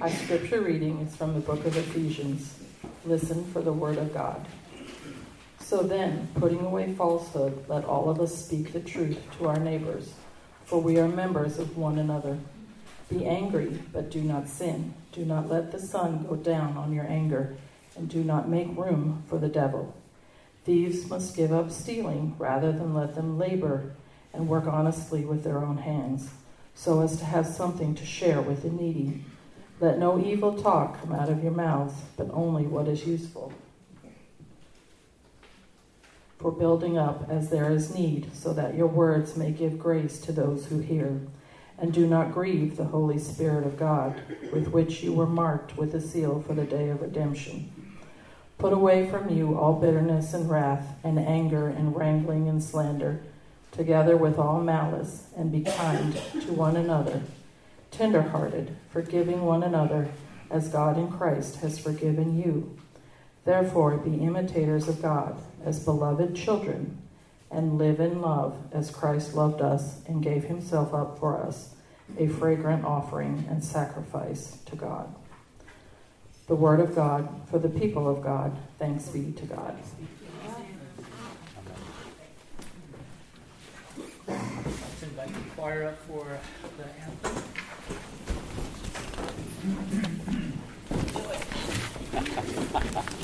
Our scripture reading is from the book of Ephesians. Listen for the word of God. So then, putting away falsehood, let all of us speak the truth to our neighbors, for we are members of one another. Be angry, but do not sin. Do not let the sun go down on your anger, and do not make room for the devil. Thieves must give up stealing rather than let them labor and work honestly with their own hands, so as to have something to share with the needy. Let no evil talk come out of your mouths, but only what is useful for building up as there is need, so that your words may give grace to those who hear. And do not grieve the Holy Spirit of God, with which you were marked with a seal for the day of redemption. Put away from you all bitterness and wrath, and anger and wrangling and slander, together with all malice, and be kind to one another, tender hearted, forgiving one another, as God in Christ has forgiven you. Therefore, be imitators of God as beloved children, and live in love as Christ loved us and gave himself up for us, a fragrant offering and sacrifice to God the word of God for the people of God. Thanks be to God. Let's invite the choir up for the anthem. ハハハハ。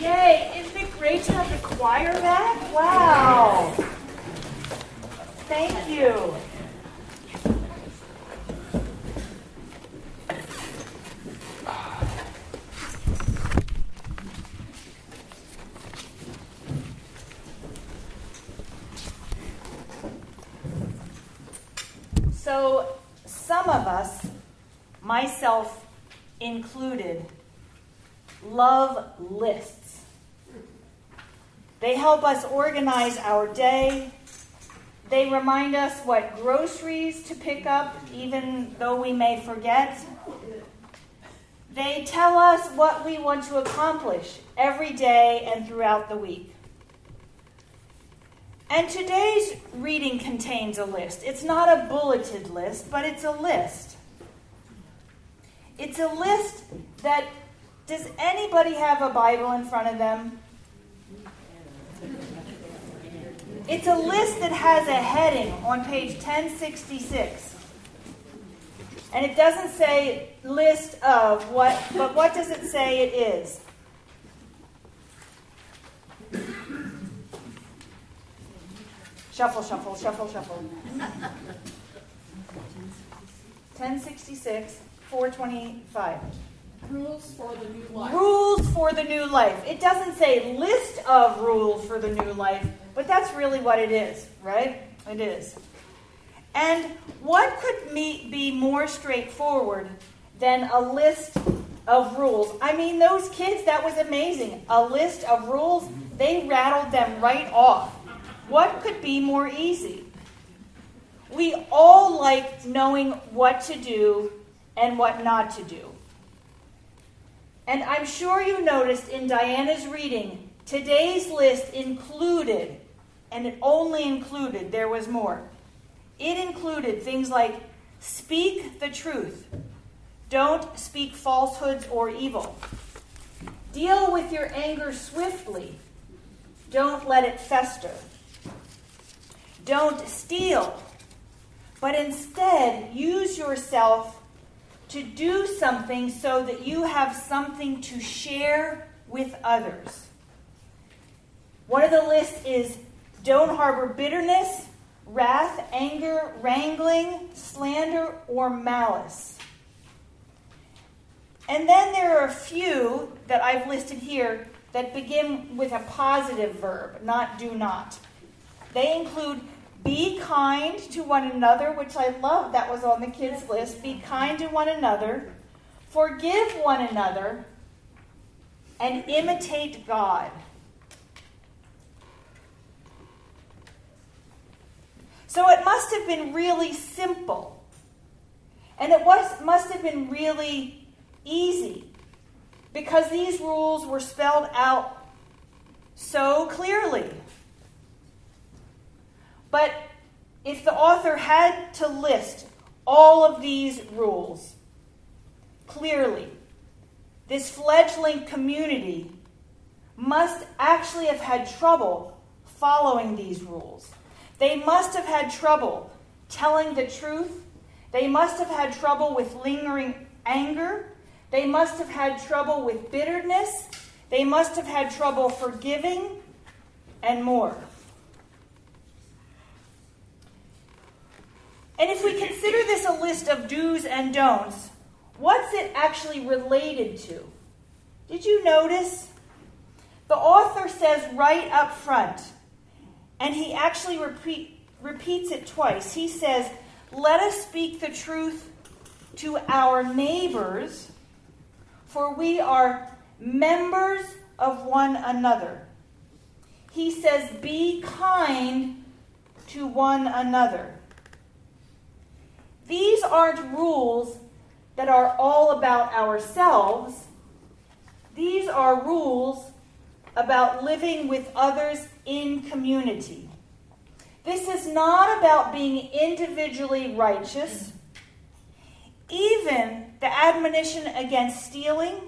Yay! Isn't it great to have the choir back? Wow! Thank you. So, some of us, myself included, love lists. They help us organize our day. They remind us what groceries to pick up, even though we may forget. They tell us what we want to accomplish every day and throughout the week. And today's reading contains a list. It's not a bulleted list, but it's a list. It's a list that does anybody have a Bible in front of them? It's a list that has a heading on page 1066. And it doesn't say list of what, but what does it say it is? Shuffle, shuffle, shuffle, shuffle. 1066, 425. Rules for the new life. Rules for the new life. It doesn't say list of rules for the new life, but that's really what it is, right? It is. And what could be more straightforward than a list of rules? I mean, those kids, that was amazing. A list of rules, they rattled them right off. What could be more easy? We all like knowing what to do and what not to do. And I'm sure you noticed in Diana's reading, today's list included, and it only included, there was more. It included things like speak the truth, don't speak falsehoods or evil, deal with your anger swiftly, don't let it fester. Don't steal, but instead use yourself to do something so that you have something to share with others. One of the lists is don't harbor bitterness, wrath, anger, wrangling, slander, or malice. And then there are a few that I've listed here that begin with a positive verb, not do not. They include be kind to one another, which I love that was on the kids' list. Be kind to one another, forgive one another, and imitate God. So it must have been really simple. And it was, must have been really easy because these rules were spelled out so clearly. But if the author had to list all of these rules clearly, this fledgling community must actually have had trouble following these rules. They must have had trouble telling the truth. They must have had trouble with lingering anger. They must have had trouble with bitterness. They must have had trouble forgiving and more. And if we consider this a list of do's and don'ts, what's it actually related to? Did you notice? The author says right up front, and he actually repeat, repeats it twice. He says, Let us speak the truth to our neighbors, for we are members of one another. He says, Be kind to one another. These aren't rules that are all about ourselves. These are rules about living with others in community. This is not about being individually righteous. Even the admonition against stealing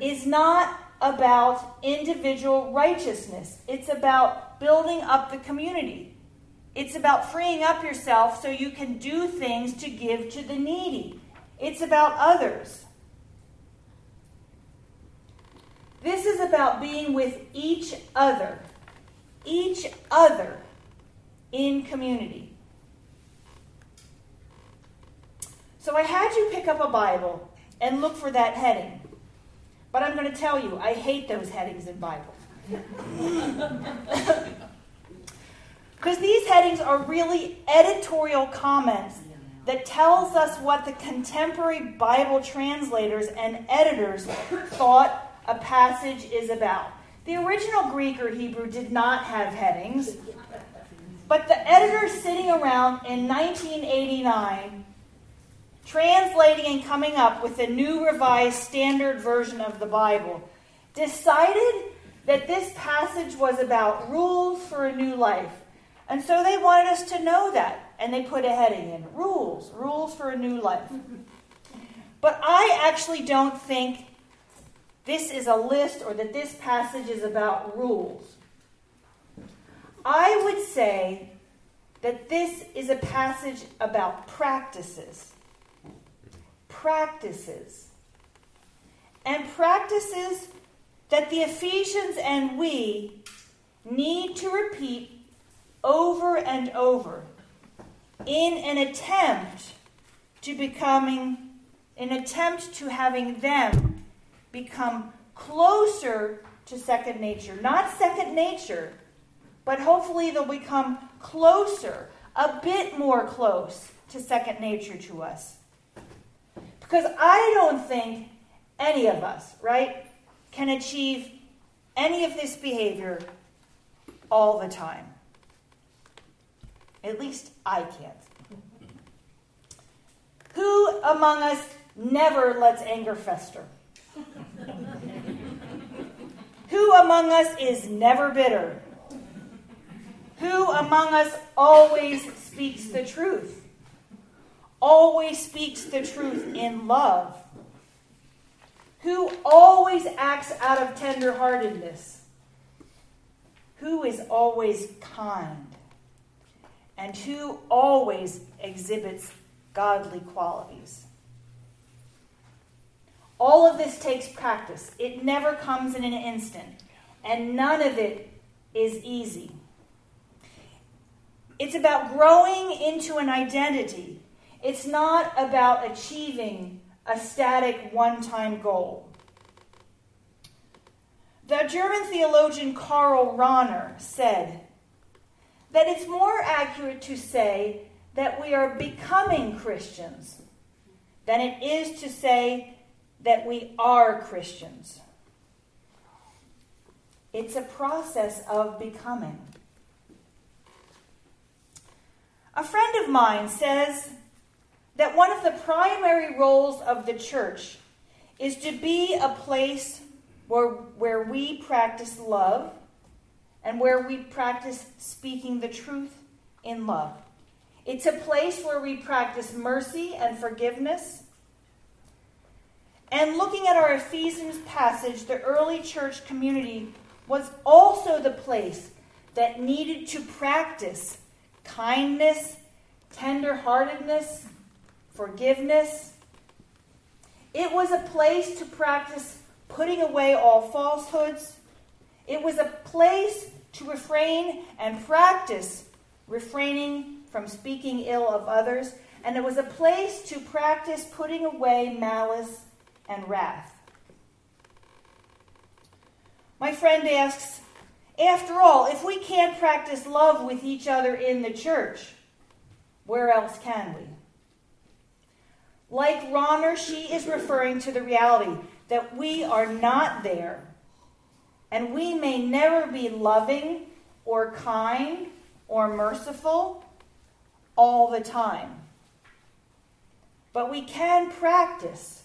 is not about individual righteousness. It's about building up the community. It's about freeing up yourself so you can do things to give to the needy. It's about others. This is about being with each other. Each other in community. So I had you pick up a Bible and look for that heading. But I'm going to tell you, I hate those headings in Bible. Because these headings are really editorial comments that tells us what the contemporary Bible translators and editors thought a passage is about. The original Greek or Hebrew did not have headings, but the editors sitting around in 1989 translating and coming up with a new revised standard version of the Bible decided that this passage was about rules for a new life. And so they wanted us to know that. And they put a heading in rules, rules for a new life. But I actually don't think this is a list or that this passage is about rules. I would say that this is a passage about practices. Practices. And practices that the Ephesians and we need to repeat over and over in an attempt to becoming an attempt to having them become closer to second nature not second nature but hopefully they'll become closer a bit more close to second nature to us because i don't think any of us right can achieve any of this behavior all the time at least I can't. Who among us never lets anger fester? Who among us is never bitter? Who among us always speaks the truth? Always speaks the truth in love? Who always acts out of tenderheartedness? Who is always kind? and who always exhibits godly qualities. All of this takes practice. It never comes in an instant, and none of it is easy. It's about growing into an identity. It's not about achieving a static one time goal. The German theologian Karl Rahner said, that it's more accurate to say that we are becoming Christians than it is to say that we are Christians. It's a process of becoming. A friend of mine says that one of the primary roles of the church is to be a place where, where we practice love and where we practice speaking the truth in love. It's a place where we practice mercy and forgiveness. And looking at our Ephesians passage, the early church community was also the place that needed to practice kindness, tenderheartedness, forgiveness. It was a place to practice putting away all falsehoods. It was a place to refrain and practice refraining from speaking ill of others, and it was a place to practice putting away malice and wrath. My friend asks, after all, if we can't practice love with each other in the church, where else can we? Like Rahner, she is referring to the reality that we are not there and we may never be loving or kind or merciful all the time. But we can practice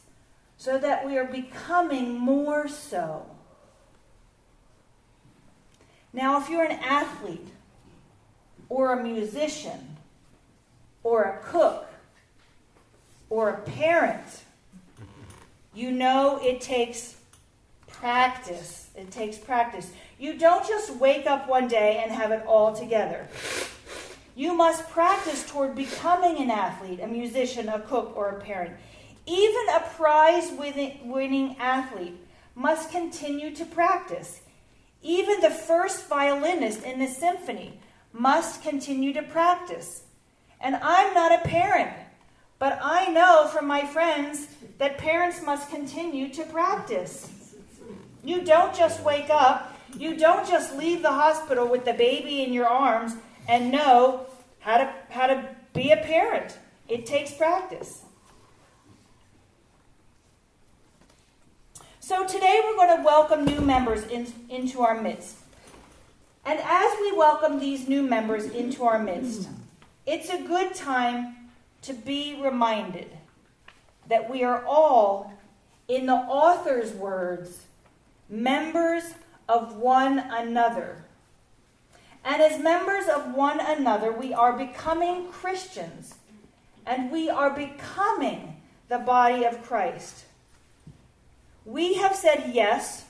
so that we are becoming more so. Now, if you're an athlete or a musician or a cook or a parent, you know it takes practice. It takes practice. You don't just wake up one day and have it all together. You must practice toward becoming an athlete, a musician, a cook, or a parent. Even a prize winning athlete must continue to practice. Even the first violinist in the symphony must continue to practice. And I'm not a parent, but I know from my friends that parents must continue to practice. You don't just wake up, you don't just leave the hospital with the baby in your arms and know how to, how to be a parent. It takes practice. So today we're going to welcome new members in, into our midst. And as we welcome these new members into our midst, it's a good time to be reminded that we are all, in the author's words, members of one another. And as members of one another, we are becoming Christians and we are becoming the body of Christ. We have said yes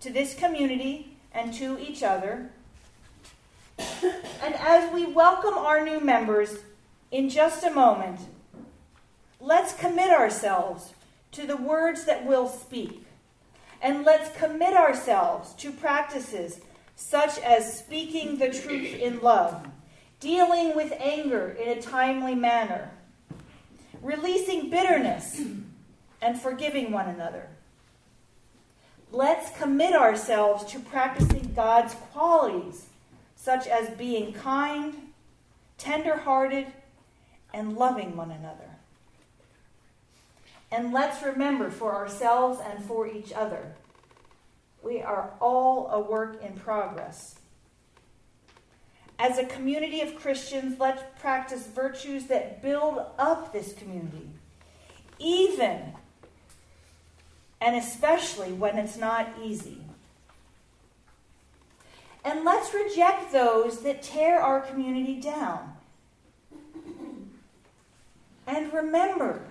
to this community and to each other. And as we welcome our new members in just a moment, let's commit ourselves to the words that we'll speak. And let's commit ourselves to practices such as speaking the truth in love, dealing with anger in a timely manner, releasing bitterness, and forgiving one another. Let's commit ourselves to practicing God's qualities, such as being kind, tender-hearted, and loving one another. And let's remember for ourselves and for each other, we are all a work in progress. As a community of Christians, let's practice virtues that build up this community, even and especially when it's not easy. And let's reject those that tear our community down. And remember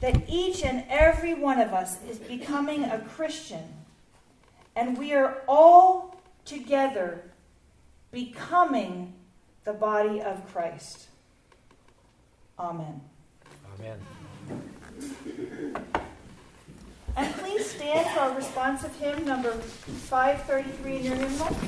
that each and every one of us is becoming a Christian, and we are all together becoming the body of Christ. Amen. Amen. And please stand for our responsive hymn number 533 in your hymnal.